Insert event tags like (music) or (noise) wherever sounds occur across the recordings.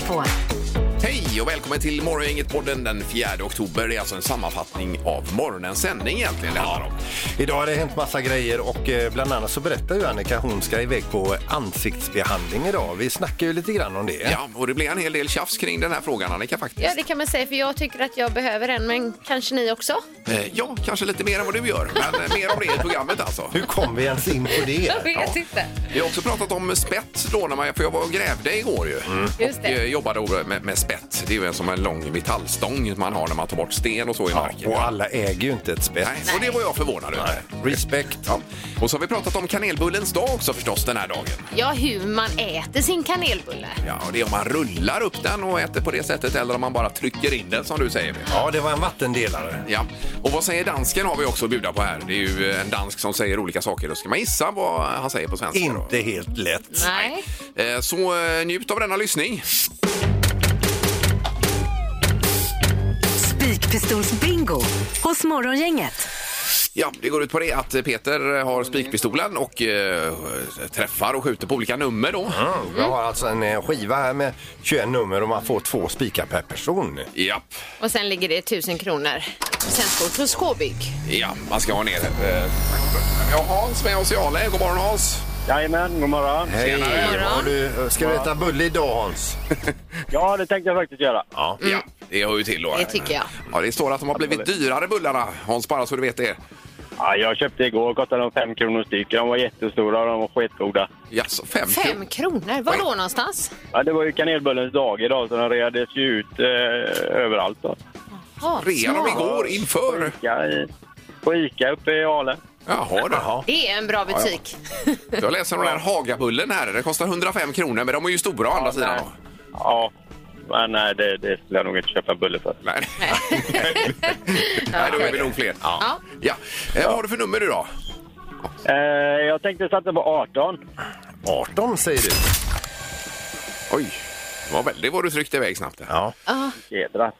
Megapol. Hej och välkommen till Morgongänget-podden den 4 oktober. Det är alltså en sammanfattning av morgonens sändning egentligen det handlar om. Idag har det hänt massa grejer och bland annat så berättar ju Annika hon ska iväg på ansiktsbehandling idag. Vi snackar ju lite grann om det. Ja, och det blir en hel del tjafs kring den här frågan Annika faktiskt. Ja, det kan man säga, för jag tycker att jag behöver en, men kanske ni också? Eh, ja, kanske lite mer än vad du gör, men eh, mer om det i programmet alltså. Hur kom vi ens in på det? (laughs) Jag vet inte. Vi har också pratat om spett då, när man, för jag var och grävde igår ju. Just Och det. eh, jobbade med, med spett. Det är ju en som en lång metallstång man har när man tar bort sten och så i Ja, marken. och alla äger ju inte ett spett. Nej, och det var jag förvånad över. Respekt. Ja. Och så har vi pratat om kanelbullens dag också förstås den här dagen. Ja, hur man äter sin kanelbulle. Ja, och det är om man rullar upp den och äter på det sättet eller om man bara trycker in den som du säger. Ja, det var en vattendelare. Ja, och vad säger dansken har vi också att bjuda på här. Det är ju en dansk som säger olika saker. Då ska man gissa vad han säger på svenska. då. Inte helt lätt. Nej. Eh, Så eh, njut av denna lyssning. Spikpistolsbingo hos Morgongänget. Ja, det går ut på det att Peter har spikpistolen och eh, träffar och skjuter på olika nummer då. Mm, jag har alltså en eh, skiva här med 21 nummer och man får två spikar per person. Ja, Och sen ligger det tusen kronor. Sen står det på skåbygg. ja, man ska ha ner det. Eh, Vi har Hans med oss i Ale. God morgon Hans. Jajamän, god morgon. Hej! Tjenare. Har du, ska du äta bulle idag Hans? (laughs) Ja, det tänkte jag faktiskt göra. Ja. Ja, det hör ju till då. Det tycker jag. Ja, det står att de har blivit dyrare bullarna. Hans, bara så du vet det. Ja, jag köpte igår, kostade de fem kronor styck. De var jättestora och de var skitgoda. Jaså, fem, Fem kronor? Var då någonstans? Ja, det var ju kanelbullens dag idag så de reades ju ut eh, överallt. Då. Ja, Reade de smart. igår inför? Ica i, på Ica uppe i Ale. Jaha, då. Det är en bra butik. Jag läser om den här Hagabullen här. Den kostar 105 kronor, men de är ju stora å andra sidan. då. Ja, men nej, det, det skulle jag nog inte köpa en bulle för. Nej. (laughs) Nej, då är vi nog fler. Ja. Ja. Eh, vad har du för nummer nu då? Eh, jag tänkte satsa på 18. 18 säger du. Oj, det var väldigt vad du tryckte iväg snabbt. där. Ja. Jädrar.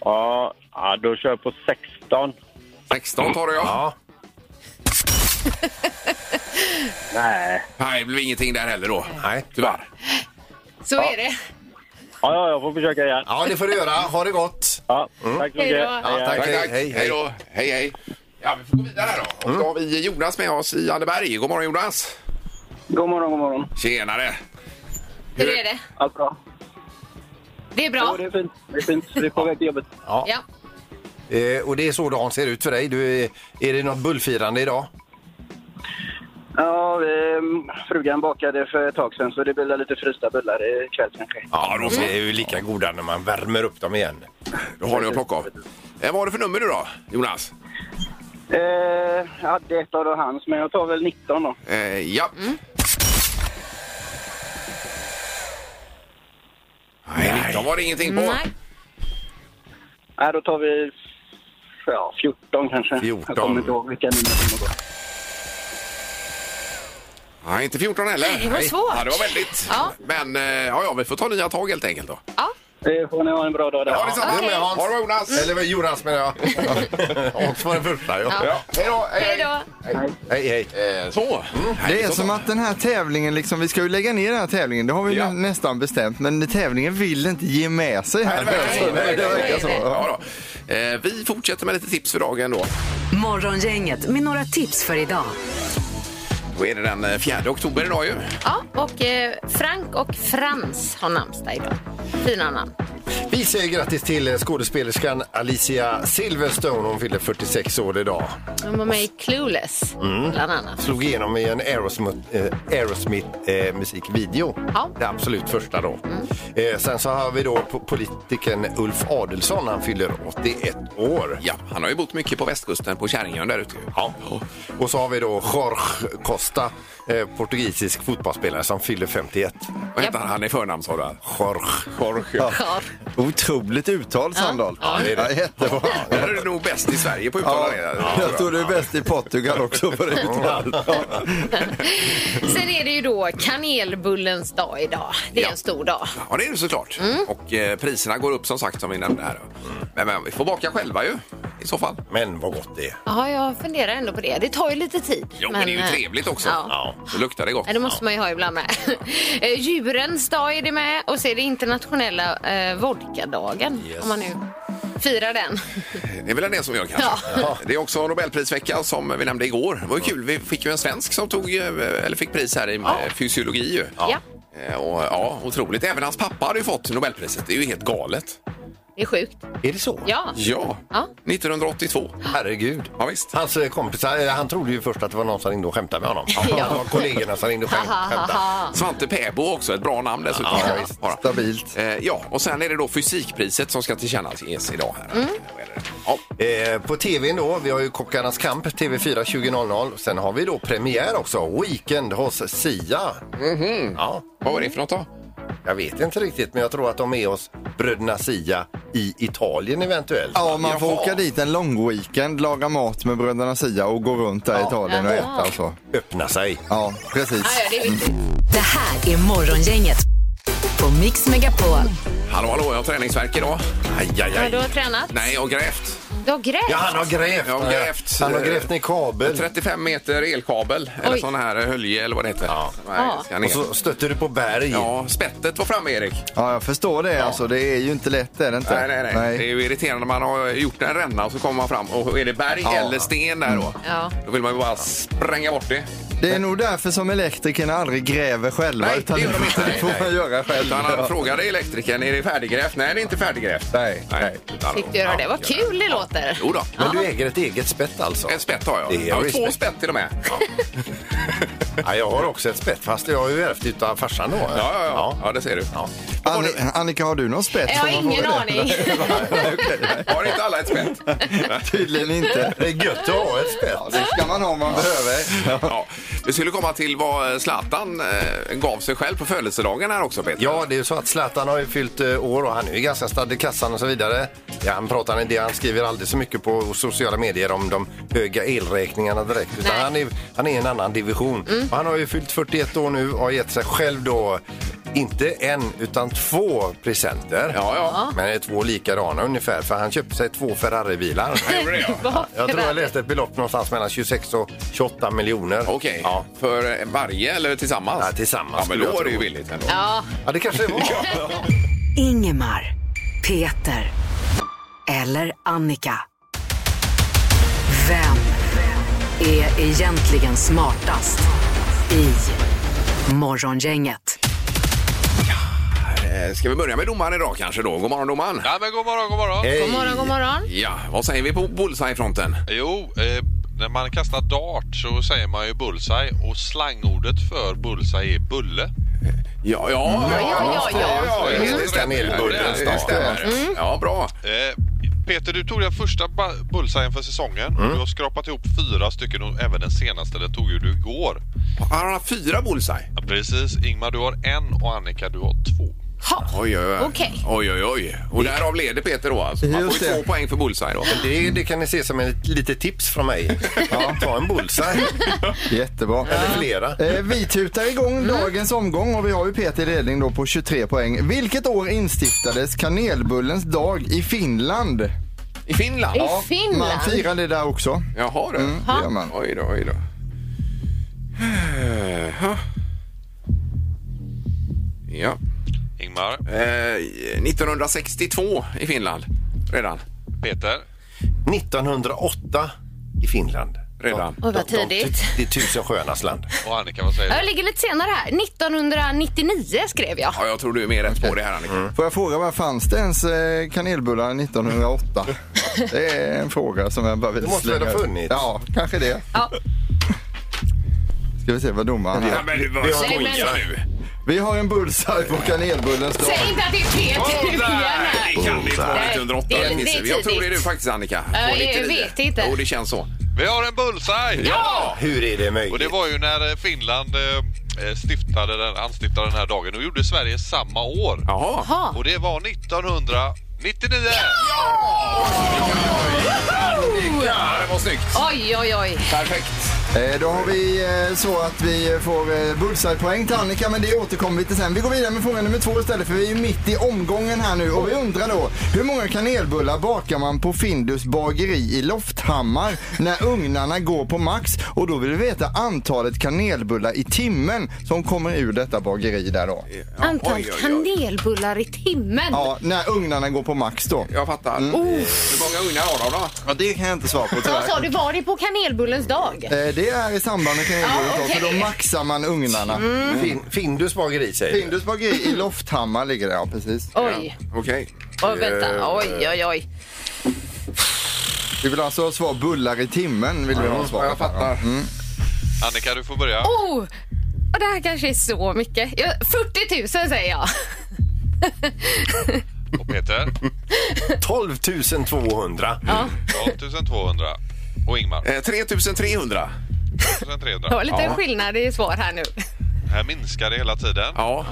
Ja, ja, då kör jag på 16. 16 tar du ja. ja. Nej. Nej, det blev ingenting där heller då. Nej. Tyvärr. Så är det. Ja, ja, jag får försöka igen. Ja, det får du göra. Ha det gott. Ja, tack så Hej mycket. då. Ja, tack. Tack, tack. Hej, hej. då. Hej, hej. Ja, vi får gå vidare här då. Och då har vi Jonas med oss i Anneberg. God morgon Jonas. God morgon, god morgon. Tjenare. Hur är det? Allt bra? Det är bra. det är fint. Det är fint. Vi är på väg till jobbet. Ja. Eh, och det är så dagen ser ut för dig. Du, är, är det något bullfirande idag? Ja, frugan bakade för ett tag sedan så det blir lite frysta bullar ikväll kanske. Ja, de är ju lika goda när man värmer upp dem igen. Då har ni att plocka av. Eh, vad har du för nummer nu då, Jonas? Eh, jag hade ett av hans, men jag tar väl 19 då. Eh, ja. Nej, 19 var det ingenting på. Nej. Nej, då tar vi ja, 14 kanske. 14. Jag kommer inte ihåg vilka nummer som har gått. Nej, inte 14 heller. Nej, det var svårt. Ja, det var väldigt. Ja. Men eh, ja, ja, vi får ta nya tag helt enkelt då. Ja. Det får ni ha en bra dag där. Ja, det är sant. Du med Hans. Ha det bra Jonas. Eller Jonas menar jag. Hans var den första. Ja. Ja. Hej då. Hej då. Hej, hej. Eh, så. Det är som att den här tävlingen, liksom, vi ska ju lägga ner den här tävlingen, det har vi Ja. nä nästan bestämt, men tävlingen vill inte ge med sig här. Nej, det verkar så. Så det, det verkar så. Ja, då. Eh, vi fortsätter med lite tips för dagen då. Morgongänget med några tips för idag. Då är det den eh, 4 oktober idag ju. Ja, och eh, Frank och Frans har namnsdag idag. Fina namn. Vi säger grattis till skådespelerskan Alicia Silverstone. Hon fyller 46 år idag. De var med i Clueless, Mm. bland annat. Slog igenom i en Aerosmith, eh, Aerosmith eh, musikvideo. Ja. Det absolut första då. Eh, sen så har vi då po- politikern Ulf Adelsson. Han fyller 81 år. Ja, han har ju bott mycket på västkusten på Kärringön där ute. Ja. Och så har vi då Jorge Costa, eh, portugisisk fotbollsspelare som fyller 51. Vad heter han i förnamn sa du? Jorge. Jorge. Ja. Otroligt uttal Sandal. Ja, det är det. jättebra. Där är du nog bäst i Sverige på att Ja, uttala det. jag tror du är bäst i Portugal också på det uttalet. (laughs) Sen är det ju då kanelbullens dag idag. Det är Ja. en stor dag. Ja, det är det såklart. Och eh, priserna går upp som sagt som vi nämnde här. Men, men vi får baka själva ju i så fall. Men vad gott det är. Ja, jag funderar ändå på det. Det tar ju lite tid. Jo, men, det är ju eh, trevligt också. Ja. Så luktar det gott. Ja, det måste man ju ha ibland med. (laughs) Eh, Djurens dag är det med och så är det internationella eh, vodkadagen. Yes. Om man nu firar den. (laughs) Det är väl en del som gör kanske. Det är också Nobelprisvecka som vi nämnde igår. Det var ju kul. Vi fick ju en svensk som tog, eh, eller fick pris här i eh, fysiologi ju. Ja. Och, ja, otroligt. Även hans pappa hade ju fått Nobelpriset. Det är ju helt galet. Det är sjukt. Är det så? Ja. Ja, Ja. 1982. Herregud. Ja, visst. Hans eh, kompisar, eh, han trodde ju först att det var någon som ringde och skämtade med honom. Det var kollegorna som ringde och skämt, skämtade. Svante Pääbo också, ett bra namn dessutom. Ja, Ja, visst. Bara. Stabilt. Eh, ja, och sen är det då fysikpriset som ska tillkännages idag. Här. Det? Ja. Eh, på tv då, vi har ju Kockarnas kamp, TV4 20.00. Sen har vi då premiär också, Weekend hos Sia. Ja, Vad var det för något då? Jag vet inte riktigt, men jag tror att de är hos bröderna Sia i Italien eventuellt. Ja, man får Jaha. åka dit en lång weekend, laga mat med bröderna Sia och gå runt där i Italien och äta och så. Öppna sig. Ja, precis. Ja, ja, det är viktigt. Det här är Morgongänget på Mix Megapol. Hallå, hallå, jag har träningsvärk idag. Aj, aj, Ja, aj. du har tränat. Nej, jag har grävt. Du har grävt. Ja, han har grävt. Jag har grävt. Han har grävt ner kabel. 35 meter elkabel, eller Oj. sån här hölje eller vad det heter. Ja. Nej, Ja. ska ner. Och så stötte du på berg. Ja, spettet var framme, Erik. Ja, jag förstår det. Alltså, det är ju inte lätt, är det inte? Nej, nej, nej, Det är ju irriterande när man har gjort en ränna och så kommer man fram och är det berg Ja. eller sten där då? Ja. Då vill man ju bara spränga bort det. Det är nog därför som elektrikerna aldrig gräver själva. Nej, utan det gör de inte. Det får man göra själv. Utan han frågade elektrikern, är det färdiggrävt? Nej, det är inte färdiggrävt. Nej, nej. Fick du göra det? Vad Ja, kul det låter. Jo då. Men du äger ett eget spett alltså? Ett spett har jag. Det är jag har två spett till och med. Ja, (laughs) Ja, jag har också ett spett, fast jag har ju ärvt utav farsan då. ja, ja. ja. ja det ser du. Ja. Anni Annika, har du någon spets? Jag har ingen aning. (laughs) Har inte alla ett spett? Tydligen inte. Det är gött att ha ett spett. Det ska man ha om man behöver. Ja. Vi skulle komma till vad Zlatan eh, gav sig själv på födelsedagen här också, Peter. Ja, det är ju så att Zlatan har ju fyllt eh, år och han är ju ganska stadd i kassan och så vidare. Ja, han pratar en del, han skriver aldrig så mycket på sociala medier om de höga elräkningarna direkt. Utan Nej. han är, han är i en annan division. Och han har ju fyllt 41 år nu och har gett sig själv då inte en utan två presenter. Ja, ja. Men det är två likadana ungefär för han köpte sig två Ferrari-bilar. Jag gjorde det, ja. (laughs) Vad Jag tror jag läste ett belopp någonstans mellan 26 och 28 miljoner. Okej. Ja. För eh, varje eller tillsammans? Ja, tillsammans Ja, men skulle då är det ju tro. billigt ändå. Ja, ja, det kanske det var. (laughs) Ingemar, Peter eller Annika. Vem är egentligen smartast i Morgongänget? Eh, Ska vi börja med domaren idag kanske då? God morgon domaren. Ja, men god morgon, god morgon. God morgon, god morgon. Ja, vad säger vi på bullseye-fronten? Jo, eh, när man kastar dart så säger man ju bullseye och slangordet för bullseye är bulle. Ja, ja, ja, ja, ja, ja. det- det stämmer. Kanelbullens Det dag. stämmer. Ja, bra. Eh, Peter, du tog den första bullseyen för säsongen. Mm. och Du har skrapat ihop fyra stycken och även den senaste, den tog ju du igår. Har han fyra bullseye? Ja, precis. Ingmar, du har en och Annika, du har två. Ha. Oj, oj, oj. Okej. Oj, oj, oj. Och därav leder Peter då alltså. Man får Just ju det. två poäng för bullseye då. Det, det kan ni se som ett litet tips från mig. Ja, ta en bullseye (laughs) Jättebra. eller flera. Eh, Vi tutar igång dagens omgång och vi har ju Peter i ledning då på 23 poäng. Vilket år instiftades kanelbullens dag i Finland? I Finland? I Man Finland? firar det där också. Jaha du. Mm, det gör man. Oj då, oj då. Eh, Ja. Ingmar, Eh, 1962 i Finland redan. Peter, 1908 i Finland. redan. Oj, vad tidigt. Det är tusen sjöarnas land. Och Annika, vad säger Jag du? ligger lite senare här. 1999 skrev jag. Ja, jag tror du är mer rätt på det här Annika. Får jag fråga, var fanns det ens eh, kanelbullar 1908? (laughs) Det är en fråga som jag bara vill Det måste väl ha funnits? Ja, kanske det. Ja. Ska vi se vad domaren Ja, men du, vad skojar nu? Vi har en bullseye på kanelbullens dag. Säg inte att det är Peter igen här. nej, det kan vara Nej, 1908. det är- Nisse. jag tror det är tidigt. du faktiskt Annika. Ja, På jag 99. vet inte. Jo, det känns så. Vi har en bullseye! Ja! Hur är det möjligt? Och det var ju när eh, Finland eh, stiftade den, anstiftade den här dagen och gjorde Sverige samma år. Jaha. Jaha. Och det var 1999! Ja, det var snyggt. Oj, oj, oj. Perfekt. Eh, Då har vi eh, så att vi får eh, bullseye-poäng till Annika, men det återkommer vi till sen. Vi går vidare med fråga nummer två istället, för vi är ju mitt i omgången här nu och vi undrar då, hur många kanelbullar bakar man på Findus bageri i Lofthammar när ugnarna går på max? Och då vill vi veta antalet kanelbullar i timmen som kommer ur detta bageri där då. Ja, Antal kanelbullar i timmen. Ja, när ugnarna går på max då. Jag fattar. Mm. Hur många ugnar har de då? Ja, det kan jag inte svara på Vad sa tyvärr. du, var det på kanelbullens dag? Eh, Det är i samband med kanelbullens Ja, dag, för då maxar man ugnarna. Fin, Findus bageri säger du? Findus bageri i Lofthammar ligger det, ja precis. Oj, Okej. oj, vänta. Oj, oj, oj. Vi vill alltså ha svar bullar i timmen. Vill vi ha svar. Ja, jag fattar. Mm. Annika, du får börja. Oh, och det här kanske är så mycket. Jag, 40 000 säger jag. Och Peter? (laughs) 12 200. Ja, 12 200. Och Ingmar? Eh, 3300. 1300. det var lite skillnad i svar här nu. Här minskar det hela tiden. Ja.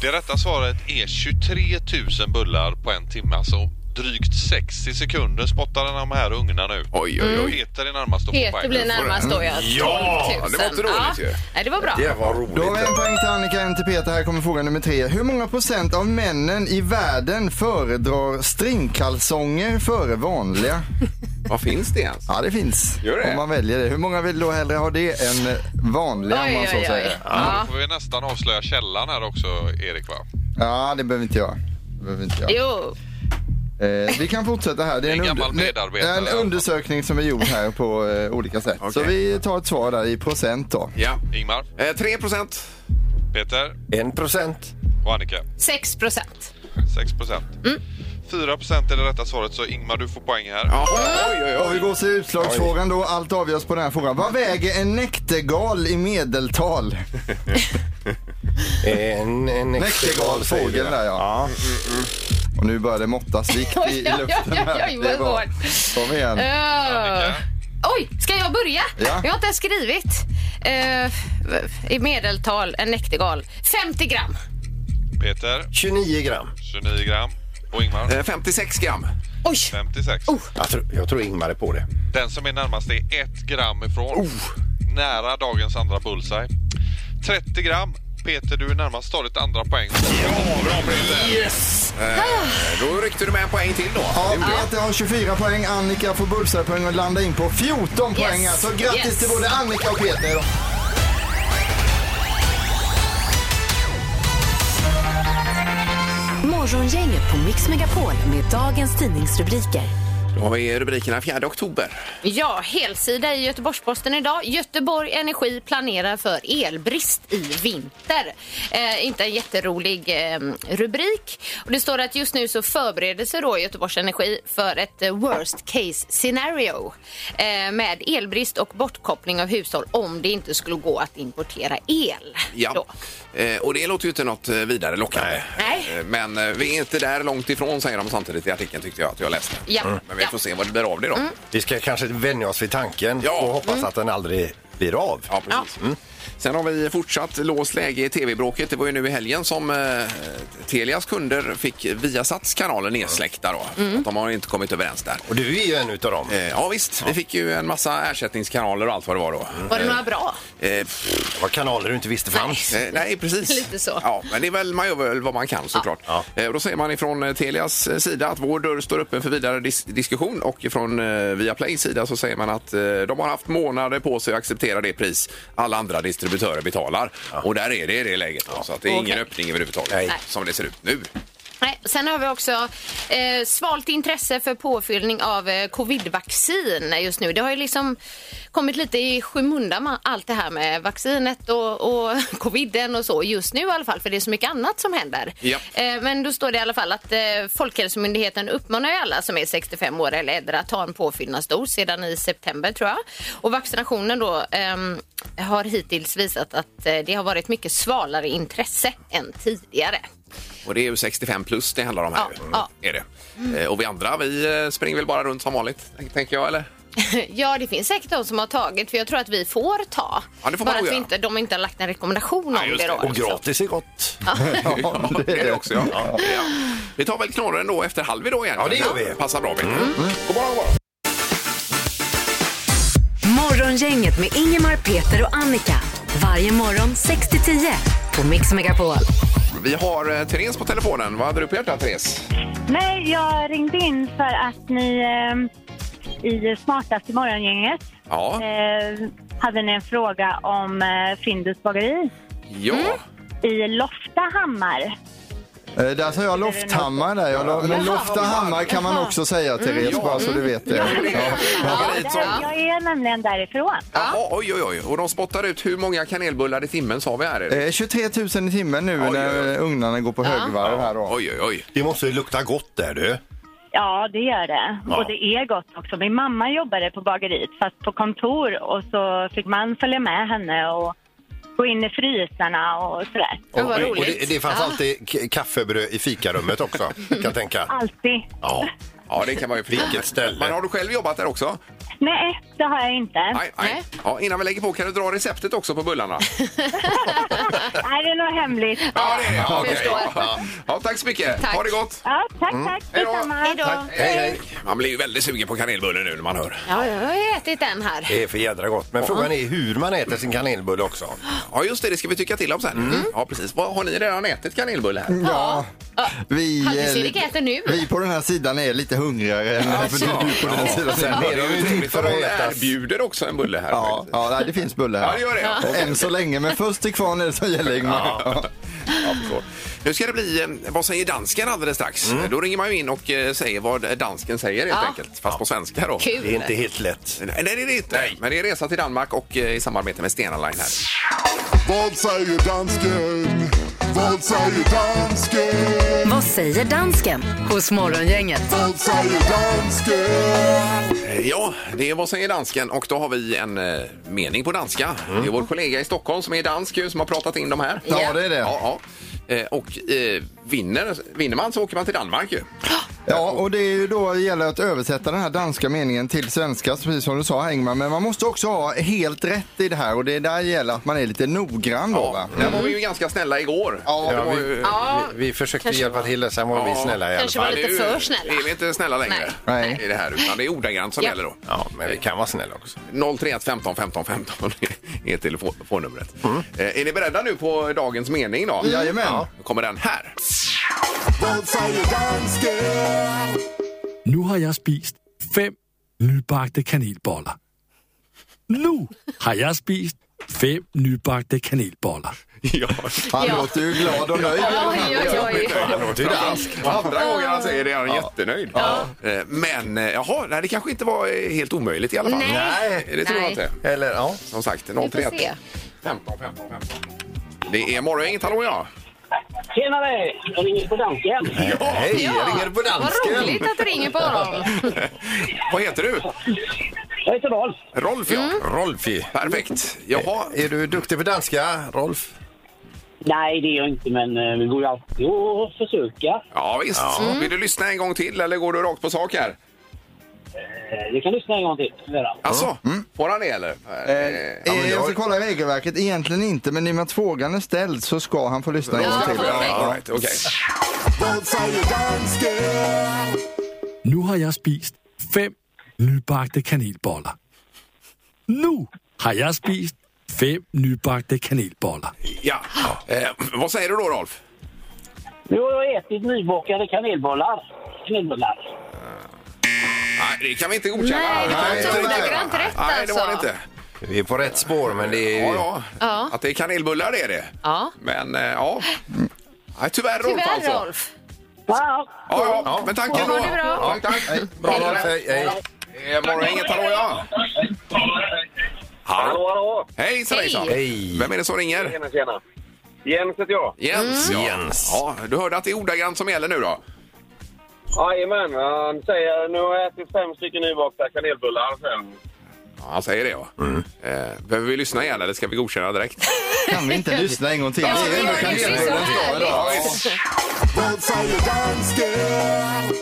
Det rätta svaret är 23 000 bullar på en timme. Alltså drygt 60 sekunder spottar den de här ugnarna ut. Oj, oj, oj. Peter är närmast att få Peter poäng. blir närmast då, ja. 12 000. Ja, det var inte dåligt ju. Nej, det var bra. Det var roligt. Då har vi en poäng till Annika, en till Peter. Här kommer fråga nummer tre. Hur många procent av männen i världen föredrar stringkalsonger före vanliga? (laughs) Vad finns det ens? Ja, det finns. Gör det? Om man väljer det. Hur många vill då hellre ha det än vanliga, om Oj, man så oj, oj. säger? Ja. Då får vi nästan avslöja källan här också, Erik va? Ja, det behöver inte jag. Det behöver inte jag. Jo. Eh, vi kan fortsätta här. Det är en, En under- en undersökning som är gjord här på eh, olika sätt. Så Okej. vi tar ett svar där i procent då. Ja. Ingmar, Eh, 3 procent. Peter 1 procent. och Annika. 6 procent. 6 procent. 4 procent är det rätta svaret, så Ingmar du får poäng här. Jaha, oj, oj, Och vi oj. går till utslagsfrågan då. Allt avgörs på den här frågan. Vad väger en näktergal i medeltal? (laughs) En, en Näktergal, fågel där ja. Och nu börjar det måttas vikt i, (laughs) i luften här. Det är vad bra. svårt. Kom igen. Uh, oj, ska jag börja? Ja. Jag har inte ens skrivit. Uh, I medeltal, en näktergal. 50 gram. Peter 29 gram. 29 gram. Och Ingmar Eh, 56 gram. Oj, 56. Jag tror, jag tror Ingmar är på det. Den som är närmast är 1 gram ifrån. Nära dagens andra bullseye. 30 gram. Peter, du är närmast tar ditt andra poäng. Ja, bra Peter. Yes! Eh, då ryckte du med en poäng till då. Ja, Peter har 24 poäng, Annika får bullseye-poäng och landar in på 14 poäng. Så grattis Yes. till både Annika och Peter. idag. Morgongänget på Mix Megapol med dagens tidningsrubriker. Då har vi rubrikerna 4 oktober. Ja, helsida i Göteborgs-Posten idag. Göteborg Energi planerar för elbrist i vinter. Eh, inte en jätterolig eh, rubrik. Och det står att just nu så förbereder sig då Göteborgs Energi för ett eh, worst case scenario eh, med elbrist och bortkoppling av hushåll om det inte skulle gå att importera el. Ja, eh, och det låter ju inte något eh, vidare lockande. Nej. Men vi är inte där långt ifrån säger de samtidigt i artikeln tyckte jag att jag läste. Ja. Men vi får se vad det blir av det då. Vi ska kanske vänja oss vid tanken Ja. och hoppas att den aldrig blir av. Ja, precis. Mm. Sen har vi fortsatt låst läge i tv-bråket. Det var ju nu i helgen som eh, Telias kunder fick Viasats kanaler nedsläckta. Då. Att de har inte kommit överens där. Och du är ju en utav dem. Eh, ja visst, vi fick ju en massa ersättningskanaler och allt vad det var då. Var det några bra? Eh, Det var kanaler du inte visste fanns. Eh, nej, precis. (laughs) Lite så. Ja, men det är väl, man gör väl vad man kan såklart. Ja. Eh, och då säger man ifrån eh, Telias eh, sida att vår dörr står öppen för vidare dis diskussion och från eh, Viaplays sida så säger man att eh, de har haft månader på sig att acceptera det pris alla andra distributörer betalar. Och där är det i det läget. då, Så att det är ingen Okej. öppning överhuvudtaget Nej. som det ser ut nu. Nej, sen har vi också eh, svalt intresse för påfyllning av eh, covidvaccin just nu. Det har ju liksom kommit lite i skymundan allt det här med vaccinet och, och (laughs) coviden och så just nu i alla fall för det är så mycket annat som händer. Ja. Eh, men då står det i alla fall att eh, Folkhälsomyndigheten uppmanar ju alla som är 65 år eller äldre att ta en påfyllnadsdos sedan i september tror jag. Och vaccinationen då ehm, har hittills visat att eh, det har varit mycket svalare intresse än tidigare. Och det är ju 65 plus det handlar om här. Ja, ja. Är det. Eh, Och vi andra, vi eh, springer väl bara runt som vanligt, tänker jag, eller? (laughs) Ja, det finns säkert de som har tagit, för jag tror att vi får ta. Ja, det får man Bara nog att vi göra. inte, de inte har lagt en rekommendation om just det. Då. Och gratis är gott. Ja, (laughs) (laughs) det är det också, ja. ja. Vi tar väl knorren då efter halv idag igen? Ja, det gör vi. Passar bra. Mm. God morgon, god morgon. Morgongänget med Ingemar, Peter och Annika. Varje morgon 6 till 10 på Mix Megapol. Vi har eh, Therese på telefonen. Vad hade du på hjärtat, Therese? Nej, jag ringde in för att ni eh, i Smartast i morgongänget Ja. eh, hade ni en fråga om eh, Findus bageri Ja. i Loftahammar. Eh, Där sa jag Lofthammar där. Jag, lo- men Loftahammar kan man också säga Therese, bara så du vet det. Ja. Bageriet som... Där, jag är nämligen därifrån. Jaha, oj, oj, oj. Och de spottar ut hur många kanelbullar i timmen sa vi här? Eh, 23 000 i timmen nu Oj, när oj, oj. ugnarna går på högvarv här då. Oj, oj, oj. Det måste ju lukta gott där du. Ja, det gör det. Ja. Och det är gott också. Min mamma jobbade på bageriet, fast på kontor. Och så fick man följa med henne och gå in i frysarna och sådär. Vad och, och det, det fanns Ja. alltid k- kaffebröd i fikarummet också, kan jag tänka. (laughs) Alltid. Ja. Ja, det kan man ju förstå. Vilket ställe. Men har du själv jobbat där också? Nej, det har jag inte. Nej, nej. Nej. Ja, innan vi lägger på, kan du dra receptet också på bullarna? (laughs) Nej, det är nog hemligt. Ja, det är det. Okej. förstår. Ja. ja, tack så mycket. Tack. Ha det gott. Ja, tack, tack. Hej då. Detsamma. Hej då. Hej, hej. Man blir ju väldigt sugen på kanelbulle nu när man hör. Ja, jag har ju ätit den här. Det är för jädra gott. Men frågan är hur man äter sin kanelbulle också. Ja, just det. Det ska vi tycka till om sen. Ja, precis. Vad, har ni redan ätit kanelbulle här? Ja, vi, Halvtids eh, äter nu. vi på den här sidan är lite hungrigare än för du på den sidan. Sen Ja, är det ju trevligt för för att de erbjuder också en bulle här. Ja, ja nej, det finns bulle här. Ja, det gör det. Ja. Än så länge, men först till kvarn är det som gäller Ingmar. Ja. Ja. Nu ska det bli eh, Vad säger dansken alldeles strax? Då ringer man ju in och eh, säger vad dansken säger helt Ja. enkelt. Fast på svenska då. Kul. Det är inte helt lätt. Nej, det är det inte. Men det är resa till Danmark och eh, i samarbete med Stena Line här. Vad säger dansken? Vad säger dansken? Vad säger dansken hos Morgongänget? Vad säger dansken? Eh, Ja, det är Vad säger dansken? Och då har vi en eh, mening på danska. Det är vår kollega i Stockholm som är dansk ju, som har pratat in de här. Ja, det är det. Ja, ja. Eh, och eh, vinner, vinner man så åker man till Danmark ju. Ja, och det är ju då gäller att översätta den här danska meningen till svenska, precis som du sa Ingmar. Men man måste också ha helt rätt i det här och det är där gäller att man är lite noggrann då va? Där var vi ju ganska snälla igår. Ja, det Ja, var ju... Ja, vi, vi försökte Kanske hjälpa till, sen var vi snälla i alla kanske var fall. lite nu för snälla. är vi inte snälla längre Nej. i det här, utan det är ordagrant som Ja. gäller då. Ja, men vi kan vara snälla också. 031 15 15 15 är telefonnumret. Mm. Eh, Är ni beredda nu på dagens mening då? Jajamän. Då kommer den här. Nu har jag spist fem nybagte kanelbollar. Nu har jag spist fem nybagte kanelbollar. Ja. Han Ja. låter ju glad och nöjd. Oj, oj, oj. Det låter ju dansk. Andra gången han säger det är han jättenöjd. Eh, Men eh, jaha, nej, det kanske inte var eh, helt omöjligt i alla fall. Nej. Det tror jag Nej. inte. Eller ja. Som sagt, Vi får 031 se. 15 15 15. Det är morgon, hallå ja. Tjenare! Jag ringer på dansken. Hej, jag ringer på Vad dansken. roligt att du ringer på honom. (laughs) Vad heter du? Jag heter Rolf. Rolf ja. Mm. Rolfi. Perfekt. Jaha. Är du duktig på danska, Rolf? Nej, det är jag inte, men eh, det går ju alltid att försöka. Ja visst. Mm. Vill du lyssna en gång till eller går du rakt på sak här? Eh, Vi kan lyssna en gång till. Alltså, får han det eller? Eh, eh, jag ska kolla i regelverket, egentligen inte, men i och med att frågan är ställd så ska han få lyssna en gång till. All right, dansken? Nu har jag spist fem nybagte kanelbollar. Nu har jag spist fem nybagte kanelbollar. Ja. Eh, vad säger du då Rolf? Nu har jag ätit nybakade kanelbollar. Kanelbullar. Nej, det kan vi inte godkänna. Nej, det var inte ordagrant rätt Nej, det var det alltså. inte. Vi är på rätt spår, men det är ju... Ja, ja. Ja. Att det är kanelbullar det är det. Ja. Men eh, ja. Nej, tyvärr Rolf Tyvärr alltså. Rolf. Ja, ja. Men tack ändå. Ha det bra. Tack, tack. Hej. Bra Hej. det. Hej, hej. Eh, Morgon, inget hallå ja. Hallå, hallå. Hej, så hejsan. Hej. Vem är det som ringer? Tjena, tjena. Jens heter jag. Jens. Ja. Jens. Ja, du hörde att det är ordagrant som gäller nu då? Jajamän, han säger nu har jag ätit fem stycken nybakta kanelbullar sen. Ja, han säger det ja. Eh, behöver vi lyssna igen eller ska vi godkänna direkt? (laughs) Kan vi inte lyssna en gång till? Det är ändå Ja, det är ju så visst. Säger dansken?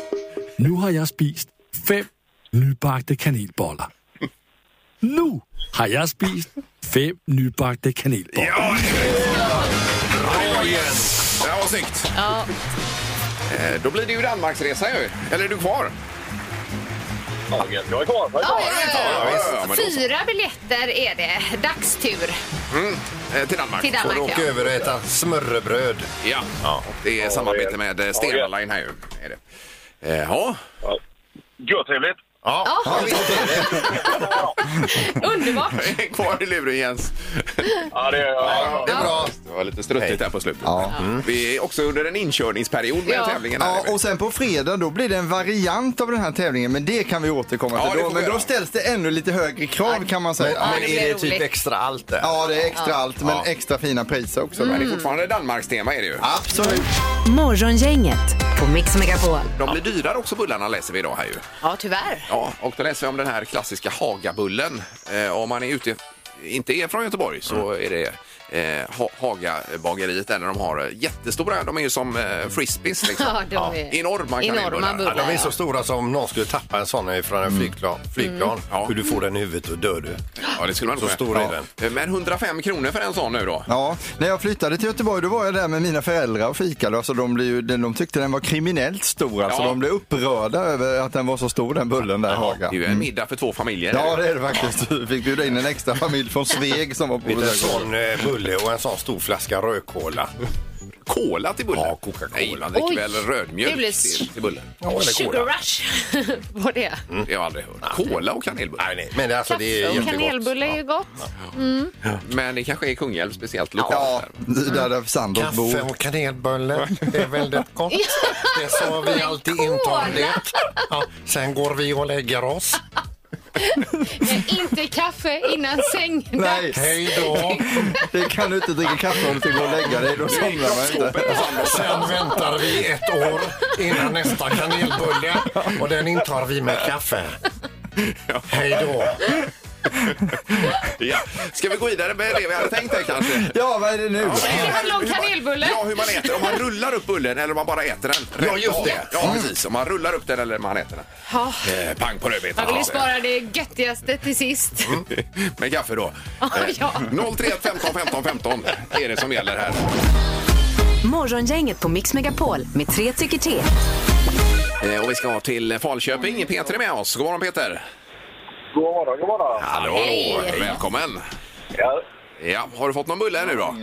Nu har jag spist fem nybagte kanelbollar. Nu har jag spist fem nybagte kanelbollar. Ja, Bra Jens! Det var snyggt. Ja. Eh, då blir det ju Danmarksresa ju. Eller är du kvar? Jag är kvar. Jag är kvar. Ja, ja, ja, ja, ja, men då så. Fyra biljetter är det. Dagstur Eh, till Danmark. till Får du Danmark. åka Ja. över och äta smörrebröd. Ja, och det är samarbete med eh, Stena Line här ju. Är det. Eh, Ja, Gud, trevligt. Ja, Ja. är det. (laughs) Underbart. häng kvar i luren Jens. Ja, det är jag. Det är bra. Det var lite struttigt där på slutet. Ja. Mm. Vi är också under en inkörningsperiod med Ja. tävlingen. Här. Ja, och sen på fredag då blir det en variant av den här tävlingen, men det kan vi återkomma Ja, till det då. vi Men då ställs det ännu lite högre krav kan man säga. Men det är det typ roligt. extra allt där? Ja, det är extra allt, men Ja. extra fina priser också. Men det är fortfarande Danmarks tema är det ju. Absolut. Morgongänget på Mix Megapol. De blir dyrare också bullarna läser vi idag här ju. Ja, tyvärr. Ja, och då läser vi om den här klassiska Hagabullen. Eh, om man är ute, inte är från Göteborg så är det eh, ha Hagabageriet där de har jättestora, de är ju som eh, frisbees (laughs) liksom. Ja, de är Enorma enorma kanelbullar. bullar. Ja, de är så stora som om någon skulle tappa en sån från en flygplan. flygplan. Ja. Hur du får den i huvudet och dör du. Ja, det skulle man Så stor är Ja. Men 105 kronor för en sån nu då? Ja, när jag flyttade till Göteborg då var jag där med mina föräldrar och fikade. Alltså de, blev ju, de tyckte den var kriminellt stor. Alltså Ja. de blev upprörda över att den var så stor den bullen där i Haga. Det är ju en middag för två familjer. Ja, det är det faktiskt. (laughs) Vi fick bjuda in en extra familj från Sveg som var på besök. sån eh, bulle och en sån stor flaska rödkola. Cola till bullen? Ja, Coca-Cola. Nej, dricker väl rödmjölk Det blir till, till bullen? Ja, eller Sugar cola. rush (laughs) var det. Det har jag aldrig hört. Cola och kanelbulle? Nej, nej. Men det, alltså, det är Kaffe och jättegott. kanelbulle är ju gott. Men det kanske är Kungälv speciellt lokalt. Ja, där. där, Sandholt Kaffe bor. och kanelbulle, det är väldigt (laughs) gott. Det sa vi alltid cola! intar det. Ja, sen går vi och lägger oss. (laughs) Inte kaffe innan säng. Nej, Hej då! det kan du inte dricka kaffe om du ska gå och lägga dig. Då somnar man inte. Sen väntar vi ett år innan nästa kanelbulle och den intar vi med kaffe. Hej då! Ja. Ska vi gå vidare med det vi hade tänkt här kanske? Ja, vad är det nu? Det handlar om kanelbulle. Ja, hur man äter. Om man rullar upp bullen eller om man bara äter den. Ja, just det. Ja, precis. Om man rullar upp den eller om man äter den. Ja. Eh, pang på rödbetan. Man vill ju spara det göttigaste till sist. (laughs) Med kaffe då. Ja, ja. 031 15 15 15 är det som gäller här. Morgongänget på Mix Megapol med tre tycker till. Eh, Och vi ska till Falköping. Peter är med oss. God morgon Peter. God morgon, god morgon. Hallå, Hej. välkommen. Ja. Ja, har du fått någon bulle nu då?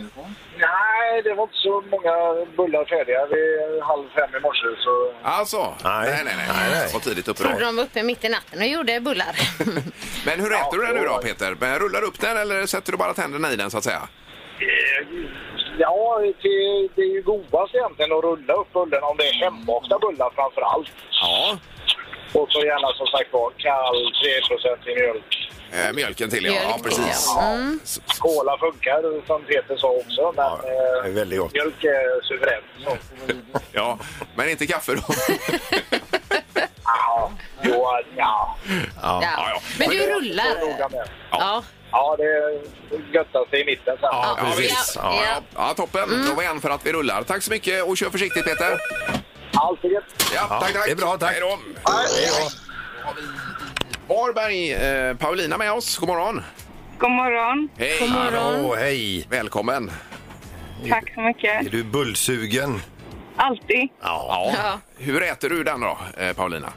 Nej, det var inte så många bullar färdiga vid halv fem i morse. Så... Alltså? Nej. nej, nej. nej. Nej. Var tidigt uppe Trodde då. de var uppe mitt i natten och gjorde bullar. (laughs) Men hur äter du den nu då Peter? Men Rullar du upp den eller sätter du bara tänderna i den så att säga? Ja, det, det är ju godast egentligen att rulla upp bullen om det är hembakta bullar framför allt. Ja. Och så gärna som sagt var kall 3 i mjölk. Eh, mjölken till ja. Ja, precis. ja. Mm. Funkar som Peter sa också, men det är eh, väldigt gott. mjölk är suveränt. Så. (laughs) Ja, men inte kaffe då? (laughs) Ja, jo, ja. Ja. ja. Men du Så rullar. Ja. Ja, det är göttaste i mitten sen. Ja, Ja, precis. ja. Ja. Ja, ja toppen. Då var en för att vi rullar. Tack så mycket och kör försiktigt Peter. Alltid gött. Ja, tack, tack. det är bra, tack. Hej då. Varberg, eh, Paulina med oss. God morgon. God morgon. Hej. God morgon. Hallå, hej! Välkommen. Tack så mycket. Är du bullsugen? Alltid. Ja. Ja. Hur äter du den då, eh, Paulina?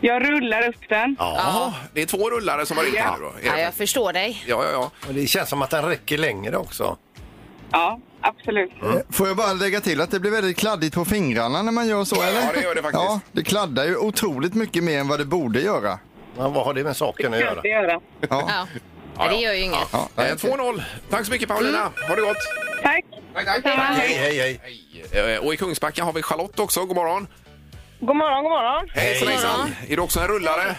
Jag rullar upp den. Ja. Det är två rullare som har ringt här nu då. Är Ja, det- jag förstår dig. Ja, ja, ja. Och det känns som att den räcker längre också. Ja, absolut. Får jag bara lägga till att det blir väldigt kladdigt på fingrarna när man gör så, eller? Ja, det gör det faktiskt. Ja, det kladdar ju otroligt mycket mer än vad det borde göra. Men vad har det med saken att göra? det göra. Ja. Ja. Nej, det gör ju inget. Ja, Eh, 2-0. Tack så mycket Paulina. Ha det gott. Tack. Tack, tack. Detsamma. Hej, hej, hej. Hej. Eh, Och i Kungsbacka har vi Charlotte också. God morgon. God morgon, god morgon. Hejsan, hejsan. Är du också en rullare?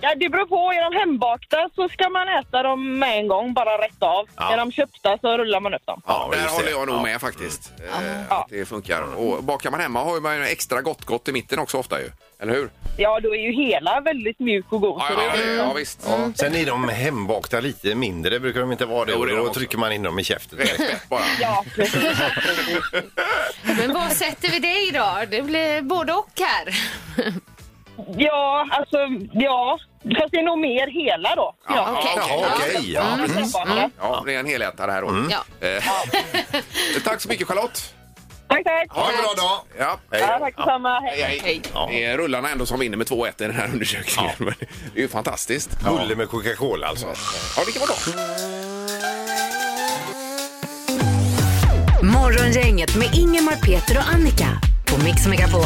Ja, det beror på. Är de hembakta så ska man äta dem med en gång, bara rätt av. Ja. Är de köpta så rullar man upp dem. Ja, där håller jag nog med faktiskt. Eh, Att det funkar. Och bakar man hemma har man ju extra gott gott i mitten också ofta ju. Eller hur? Ja, då är ju hela väldigt mjuk och god. så Ja, det är- ja, ja, visst. Ja. Sen är de hembakta lite mindre, brukar de inte vara det? Jo, Och det då de trycker man in dem i käften. bara. Ja, precis. Men vad sätter vi dig då? Det blir både och här. Ja, alltså, ja. Fast det är nog mer hela då. Ja, okej. ja, okej. Ja, Mm. precis. Mm. Mm. Ja, det är en helätare här då. Ja. Eh, (laughs) tack så mycket Charlotte. Tack, tack. Ha en bra dag. Ja, Ja, tack detsamma. Hej. hej. hej. Det är rullarna ändå som vinner med 2-1 i den här undersökningen. Men (laughs) Det är ju fantastiskt. Bulle med Coca-Cola alltså. Ja, det kan vara bra. Morgongänget med Ingemar, Peter och Annika på Mix Megapol.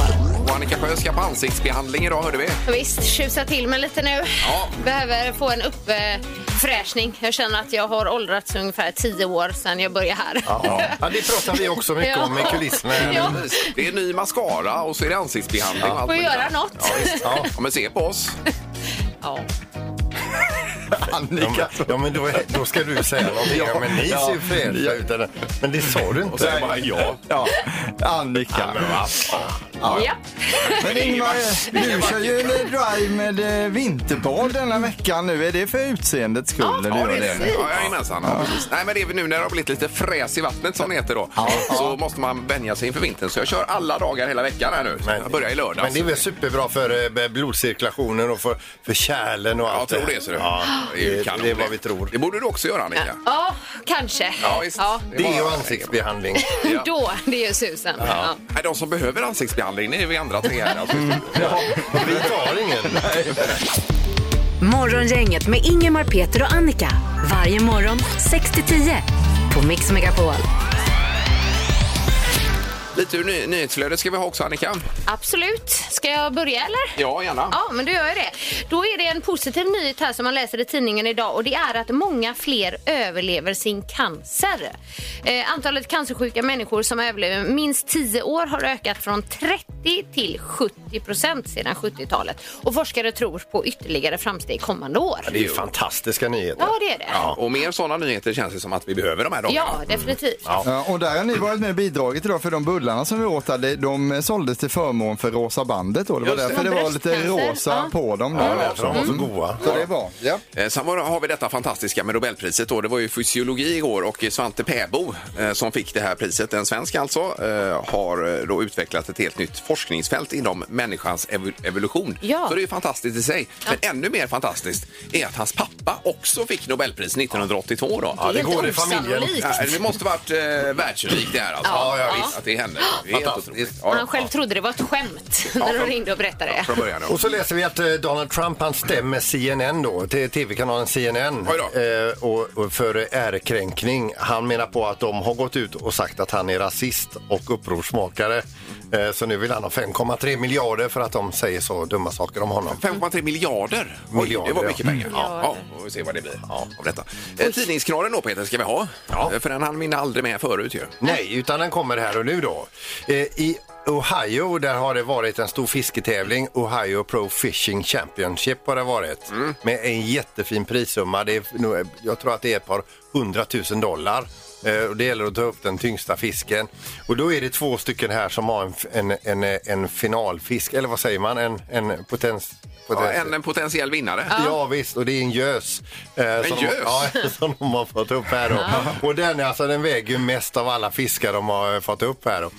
Och Annika Sjö ska på ansiktsbehandling idag, hörde vi. Visst, tjusa till mig lite nu. Ja. Behöver få en uppfräschning. Jag känner att jag har åldrats ungefär tio år sedan jag började här. Ja. ja, det pratar vi också mycket om i kulisserna. Ja. Det är ny mascara och så är det ansiktsbehandling. och allt Får möjligt. göra något. Ja, visst. Ja. men se på oss. Ja. Ja, men, ja, men då, då ska du säga någonting. Ja, men ni ser ju fräscha ut. Men det sa du inte. Och så bara ja. Ja, Annika. Ja. Men Ingmar, (laughs) du kör ju en drive med eh, vinterbad denna veckan nu. Är det för utseendets skull? Ja, gör det är det. Ja, jajamensan. Ja. precis. Nej, men det är nu när det har blivit lite fräs i vattnet som det heter då. Så måste man vänja sig inför vintern. Så jag kör alla dagar hela veckan här nu. jag börjar i lördags. Men det är väl superbra för eh, blodcirkulationen och för, för kärlen och Jag allt tror det, ser du. Ja, Det är det, kanon det är vad vi tror. Det borde du också göra, Annika. ja, kanske. Ja, visst. Ja. Det är ju ansiktsbehandling. Ja. (laughs) Då, det är ju susen. Ja. Nej, de som behöver är vi andra tre här. Alltså. Vi tar ingen. Morgongänget med Ingemar, Peter och Annika. Varje morgon 6 till 10 på Mix Megapol. Lite ur ny- nyhetsflödet ska vi ha också, Annika. Absolut. Ska jag börja eller? Ja, gärna. Ja, men då gör jag det. Då är det en positiv nyhet här som man läser i tidningen idag och det är att många fler överlever sin cancer. Eh, antalet cancersjuka människor som överlever minst 10 år har ökat från 30 till 70 procent sedan 70-talet. Och forskare tror på ytterligare framsteg kommande år. Det är ju fantastiska nyheter. Ja, det är det. Ja, och mer sådana nyheter känns det som att vi behöver de här dagarna. Ja, definitivt. Ja, och där har ni varit med och bidragit idag för de bullarna som vi åt där, de, de såldes till förmån för Rosa bandet då. Det var Just det. därför det var lite rosa ja. på dem. Då. Ja, därför de var så goda. Så det bra. Ja. Eh, Sen var, har vi detta fantastiska med Nobelpriset. Då. Det var ju fysiologi igår och Svante Pääbo eh, som fick det här priset, en svensk alltså, eh, har då utvecklat ett helt nytt forskningsfält inom människans ev evolution. Ja. Så det är ju fantastiskt i sig. Men ännu mer fantastiskt är att hans pappa också fick Nobelpris 1982. Då. Ja, det går i familjen. Ja, det måste varit eh, världsunikt det här alltså. Ja, ja, visst. Att det hände. Det är helt Ja, han själv trodde det var ett skämt när de ringde och berättade det. Från början. då. Och så läser vi att eh, Donald Trump han stämmer CNN då, till tv-kanalen CNN eh, och, och för ärekränkning. Han menar på att de har gått ut och sagt att han är rasist och upprorsmakare. Eh, så nu vill han ha 5,3 miljarder för att de säger så dumma saker om honom. 5,3 miljarder. Oj, Miljarder, det var ja. mycket pengar. Ja, ja, får vi se vad det blir av detta. Eh, Tidningsknorren då Peter ska vi ha. Ja. Eh, För den hann vi aldrig med förut ju. Nej, utan den kommer här och nu då. Eh, I Ohio där har det varit en stor fisketävling. Ohio Pro Fishing Championship har det varit. Mm. Med en jättefin prissumma. Det är, jag tror att det är ett par hundratusen dollar. Eh, och det gäller att ta upp den tyngsta fisken. Och då är det två stycken här som har en, en, en, en finalfisk, eller vad säger man? En, en potens... Ja, en, en potentiell vinnare. Ja. visst, och det är en gös. Eh, som de- gös? Ja, (laughs) som de har fått upp här då. Och den, är alltså, den väger ju mest av alla fiskar de har eh, fått upp här då.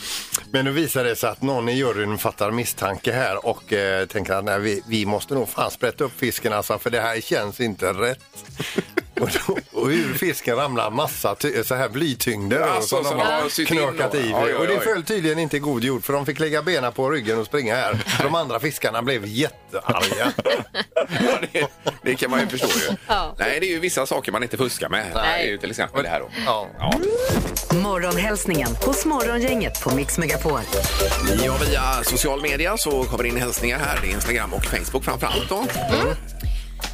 Men nu visar det sig att någon i juryn fattar misstanke här och eh, tänker att nej, vi, vi måste nog fan sprätta upp fisken alltså, för det här känns inte rätt. (laughs) och, då, och ur fisken ramlar massa ty- så här blytyngder då, Alltså, som de har har sytt in knökat då. i. Oj, oj, Och det oj. föll tydligen inte i god jord för de fick lägga benen på ryggen och springa här. De andra fiskarna blev jättearga. Ja, det, det kan man ju förstå ju. Ja. Nej, det är ju vissa saker man inte fuskar med. Det är ju till exempel det här då. Ja. Ja. Morgonhälsningen hos Morgongänget på Mix Megapol. Ja, via social media så kommer det in hälsningar här. Det är Instagram och Facebook framför allt då.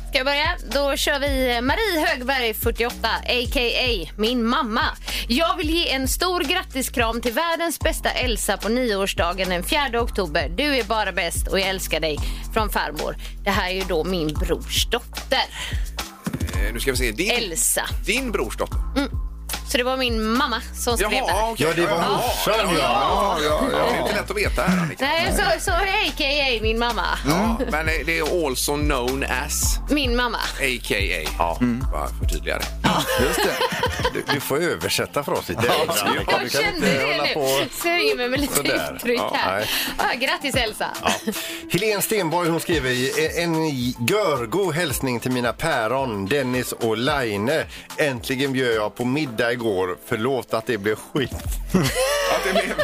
Ska jag börja? Då kör vi Marie Högberg, 48, a.k.a. min mamma. Jag vill ge en stor grattiskram till världens bästa Elsa på nioårsdagen den 4 oktober. Du är bara bäst och jag älskar dig. Från farmor. Det här är ju då min brors dotter. Eh, Nu ska vi se. Din, Elsa. din brors dotter. Så det var min mamma som skrev det. Jaha, okej. Ja, det var morsan, ja. ja, ja. Det är inte lätt att veta här, Annika. Nej, så, så a.k.a. min mamma. Ja, men det är also known as, Min mamma. a.k.a. Ja. Bara förtydliga det. Just det. Du, du får översätta för oss lite. Ja. Jag Du kan kände inte det hålla nu. på Sörjer mig med lite sådär. uttryck Ja, här. nej. Ja, grattis Elsa. Helene Stenborg hon skriver i en görgo hälsning till mina päron, Dennis och Laine. Äntligen bjöd jag på middag igår. Förlåt (laughs) att det blev skit. Att det blev,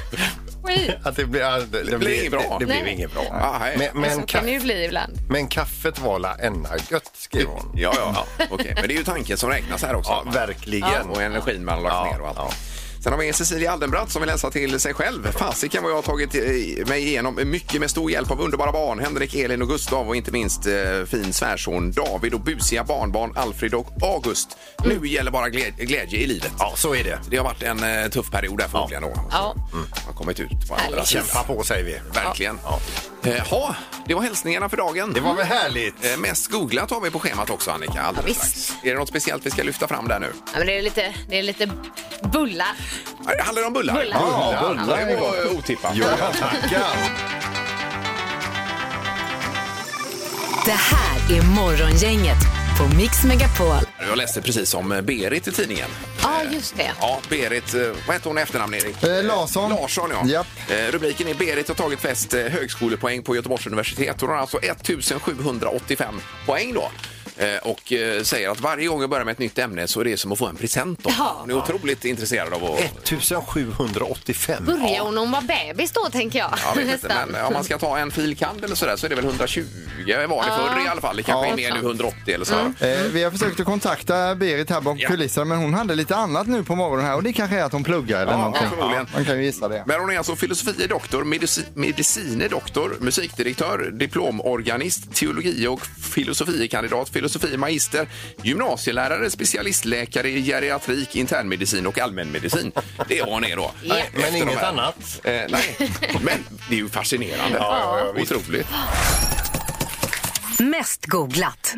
Skit. Att det blev, det, det, blev inget bra. Det, det blev inget bra. Ja, hej. Men, men, så kan det ju bli ibland. men kaffet var la enna gött, skrev hon. ja, ja. Okej, men det är ju tanken som räknas här också. Ja, verkligen. Och energin man har lagt Ja, ner och allt. Ja. Sen har vi Cecilia Aldenbratt som vill läsa till sig själv. Fasiken vad jag har tagit eh, mig igenom mycket med stor hjälp av underbara barn. Henrik, Elin och Gustav och inte minst eh, fin svärson David och busiga barnbarn Alfred och August. Nu gäller bara glädje, glädje i livet. Ja, så är det. Det har varit en eh, tuff period där förmodligen då. Ja. Har kommit ut på andra sidan. Kämpa på säger vi. Verkligen. Ja. Eh, ha, det var hälsningarna för dagen. Det var väl härligt? Eh, mest googlat har vi på schemat också Annika. Alldeles Ja. Är det något speciellt vi ska lyfta fram där nu? Ja, men det, är lite, det är lite bullar. Eh, Handlar det om bullar? Bullar. Ja, bullar det var otippat. Jo, tackar. Det här är Morgongänget på Mix Megapol. Jag läste precis om eh, Berit i tidningen. Ja, just det. Ja, Berit, eh, vad heter hon i efternamn Erik? Eh, Larsson. Larsson ja. Japp. Eh, rubriken är Berit har tagit flest högskolepoäng på Göteborgs universitet. Hon har alltså 1785 poäng då. Eh, Och eh, säger att varje gång jag börjar med ett nytt ämne så är det som att få en present. Då. Ja. Hon är otroligt intresserad av att... 1785. Börjar hon när hon var bebis då, tänker jag. Jag vet (laughs) inte, Nästan. men om man ska ta en filkand eller sådär så är det väl 120 var det förr i alla fall. Det kanske Ja. är mer nu 180 eller så. Eh, vi har försökt att kontakta Berit här bakom Ja. kulisserna men hon hade lite annat nu på morgonen här och det kanske är att hon pluggar eller Ja, någonting. förmodligen. Man kan ju gissa det. Men hon är alltså filosofie doktor, medici- medicine doktor, musikdirektör, diplomorganist, teologi och filosofiekandidat, filosofie magister, gymnasielärare, specialistläkare i geriatrik, internmedicin och allmänmedicin. Det hon är då. Ja. Men inget de här. annat. Eh, nej, men det är ju fascinerande. Ja, ja, visst. Otroligt. Mest googlat.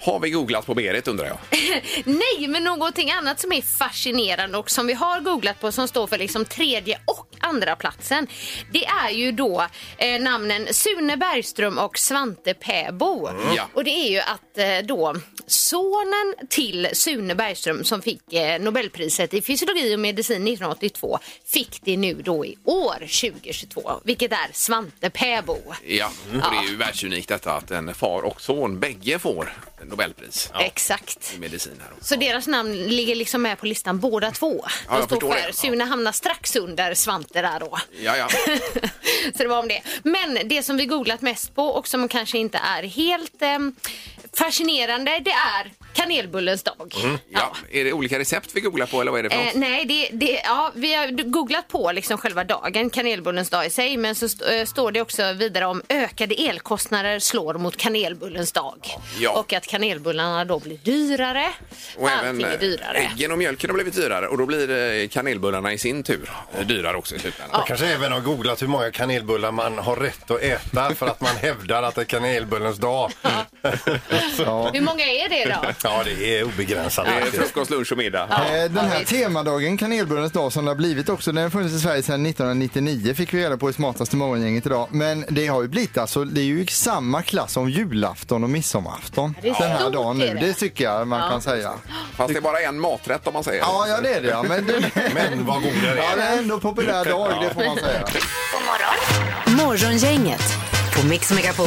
Har vi googlat på Berit undrar jag? (laughs) Nej, men någonting annat som är fascinerande och som vi har googlat på som står för liksom tredje och andra platsen. Det är ju då eh, namnen Sune Bergström och Svante Pääbo. Ja. Och det är ju att eh, då sonen till Sune Bergström som fick eh, Nobelpriset i fysiologi och medicin 1982 fick det nu då i år 2022, vilket är Svante Pääbo. Ja, och det är ju världsunikt detta att en far och son bägge får Nobelpris Exakt. i medicin. Här då. Så deras namn ligger liksom med på listan båda två. Ja, jag står förstår för. det. Sune hamnar strax under Svante där då. Ja, ja. (laughs) Så det var om det. Men det som vi googlat mest på och som kanske inte är helt eh, fascinerande, det är kanelbullens dag. ja. Är det olika recept vi googlar på eller vad är det för Eh, något? nej, det, det, ja, vi har googlat på liksom själva dagen, kanelbullens dag i sig, men så st- eh, står det också vidare om ökade elkostnader slår mot kanelbullens dag. Ja. Och att kanelbullarna då blir dyrare. Och även är eh, dyrare. äggen och mjölken har blivit dyrare och då blir eh, kanelbullarna i sin tur eh, dyrare också i slutändan. Man kanske även har googlat hur många kanelbullar man har rätt att äta för att man (laughs) hävdar att det är kanelbullens dag. (laughs) Ja. Hur många är det då? Ja, det är obegränsat. Det är frukost, lunch och middag. Eh, Den här temadagen, kanelbullens dag, som det har blivit också, den har funnits i Sverige sedan 1999 fick vi reda på i smartaste morgongänget idag. Men det har ju blivit alltså, det är ju i samma klass som julafton och midsommarafton. det är den här stort, dagen är nu, det. det tycker jag man Ja. kan säga. Fast det är bara en maträtt om man säger. Ja, ja det är det ja. Men, det, Men vad goda det ja, det är. är ändå en populär dag, det får man säga. Morgongänget på Mix Megapol.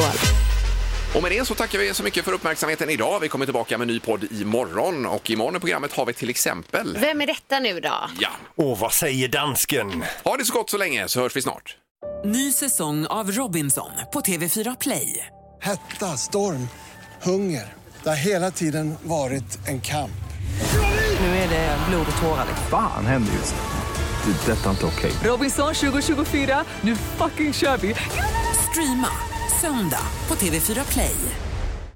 Och med det så tackar vi så mycket för uppmärksamheten idag. Vi kommer tillbaka med en ny podd imorgon och imorgon i programmet har vi till exempel... Vem är detta nu då? Ja. Åh, vad säger dansken? Ha det så gott så länge så hörs vi snart. Ny säsong av Robinson på TV4 Play. Hetta, storm, hunger. Det har hela tiden varit en kamp. Nu är det blod och tårar. Fan händer just det. Det är detta inte okej. Robinson 2024, nu fucking kör vi! Streama söndag på TV4 Play.